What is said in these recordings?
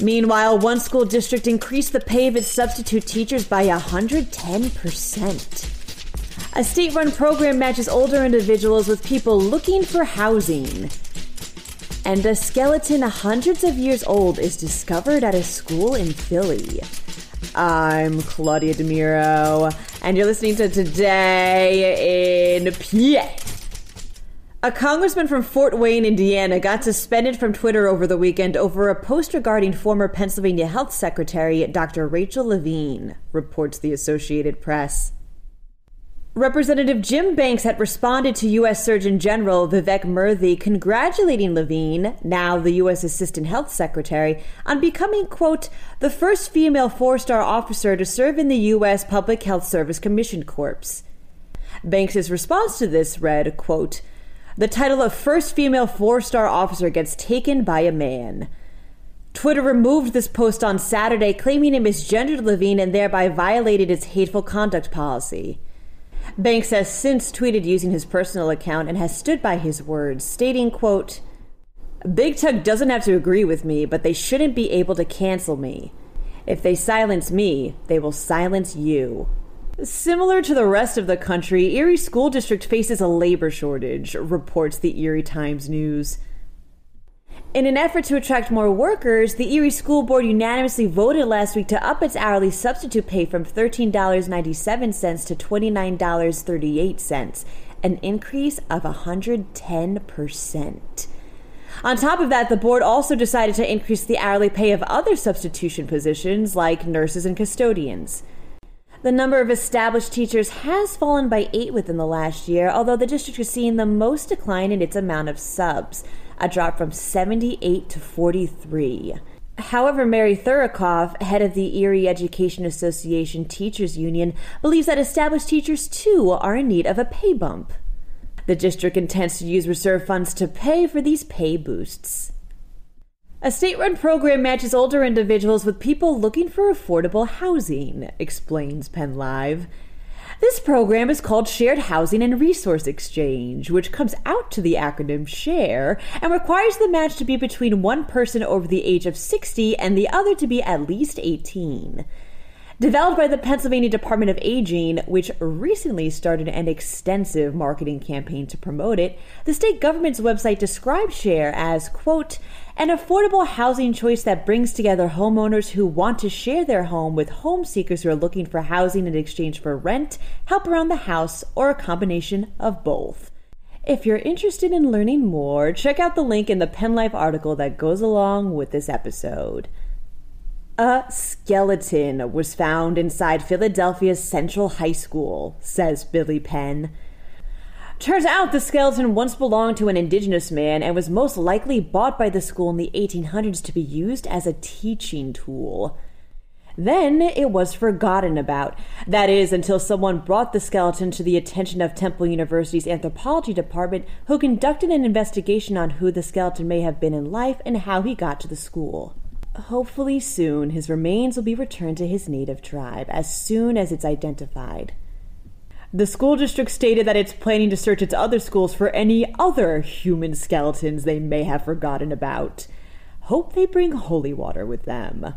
Meanwhile, one school district increased the pay of its substitute teachers by 110%. A state run program matches older individuals with people looking for housing. And a skeleton hundreds of years old is discovered at a school in Philly. I'm Claudia DeMiro, and you're listening to Today in PA. A congressman from Fort Wayne, Indiana, got suspended from Twitter over the weekend over a post regarding former Pennsylvania Health Secretary Dr. Rachel Levine, reports the Associated Press. Representative Jim Banks had responded to U.S. Surgeon General Vivek Murthy congratulating Levine, now the U.S. Assistant Health Secretary, on becoming, quote, the first female four star officer to serve in the U.S. Public Health Service Commission Corps. Banks's response to this read, quote, the title of first female four star officer gets taken by a man. Twitter removed this post on Saturday, claiming it misgendered Levine and thereby violated its hateful conduct policy. Banks has since tweeted using his personal account and has stood by his words, stating, quote, Big Tech doesn't have to agree with me, but they shouldn't be able to cancel me. If they silence me, they will silence you. Similar to the rest of the country, Erie School District faces a labor shortage, reports the Erie Times News. In an effort to attract more workers, the Erie School Board unanimously voted last week to up its hourly substitute pay from $13.97 to $29.38, an increase of 110%. On top of that, the board also decided to increase the hourly pay of other substitution positions like nurses and custodians. The number of established teachers has fallen by eight within the last year, although the district is seeing the most decline in its amount of subs, a drop from 78 to 43. However, Mary Thurikoff, head of the Erie Education Association Teachers Union, believes that established teachers too are in need of a pay bump. The district intends to use reserve funds to pay for these pay boosts. A state run program matches older individuals with people looking for affordable housing, explains Penn Live. This program is called Shared Housing and Resource Exchange, which comes out to the acronym SHARE and requires the match to be between one person over the age of 60 and the other to be at least 18. Developed by the Pennsylvania Department of Aging, which recently started an extensive marketing campaign to promote it, the state government's website describes Share as, quote, an affordable housing choice that brings together homeowners who want to share their home with home seekers who are looking for housing in exchange for rent, help around the house, or a combination of both. If you're interested in learning more, check out the link in the PennLive article that goes along with this episode. A skeleton was found inside Philadelphia's Central High School, says Billy Penn. Turns out the skeleton once belonged to an indigenous man and was most likely bought by the school in the 1800s to be used as a teaching tool. Then it was forgotten about. That is, until someone brought the skeleton to the attention of Temple University's anthropology department, who conducted an investigation on who the skeleton may have been in life and how he got to the school. Hopefully, soon his remains will be returned to his native tribe as soon as it's identified. The school district stated that it's planning to search its other schools for any other human skeletons they may have forgotten about. Hope they bring holy water with them.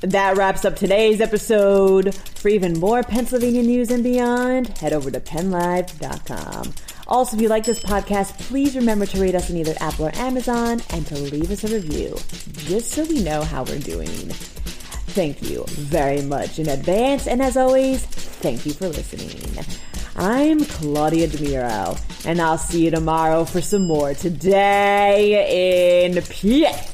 That wraps up today's episode. For even more Pennsylvania news and beyond, head over to pennlive.com. Also, if you like this podcast, please remember to rate us on either Apple or Amazon and to leave us a review, just so we know how we're doing. Thank you very much in advance, and as always, thank you for listening. I'm Claudia DeMiro, and I'll see you tomorrow for some more Today in PA.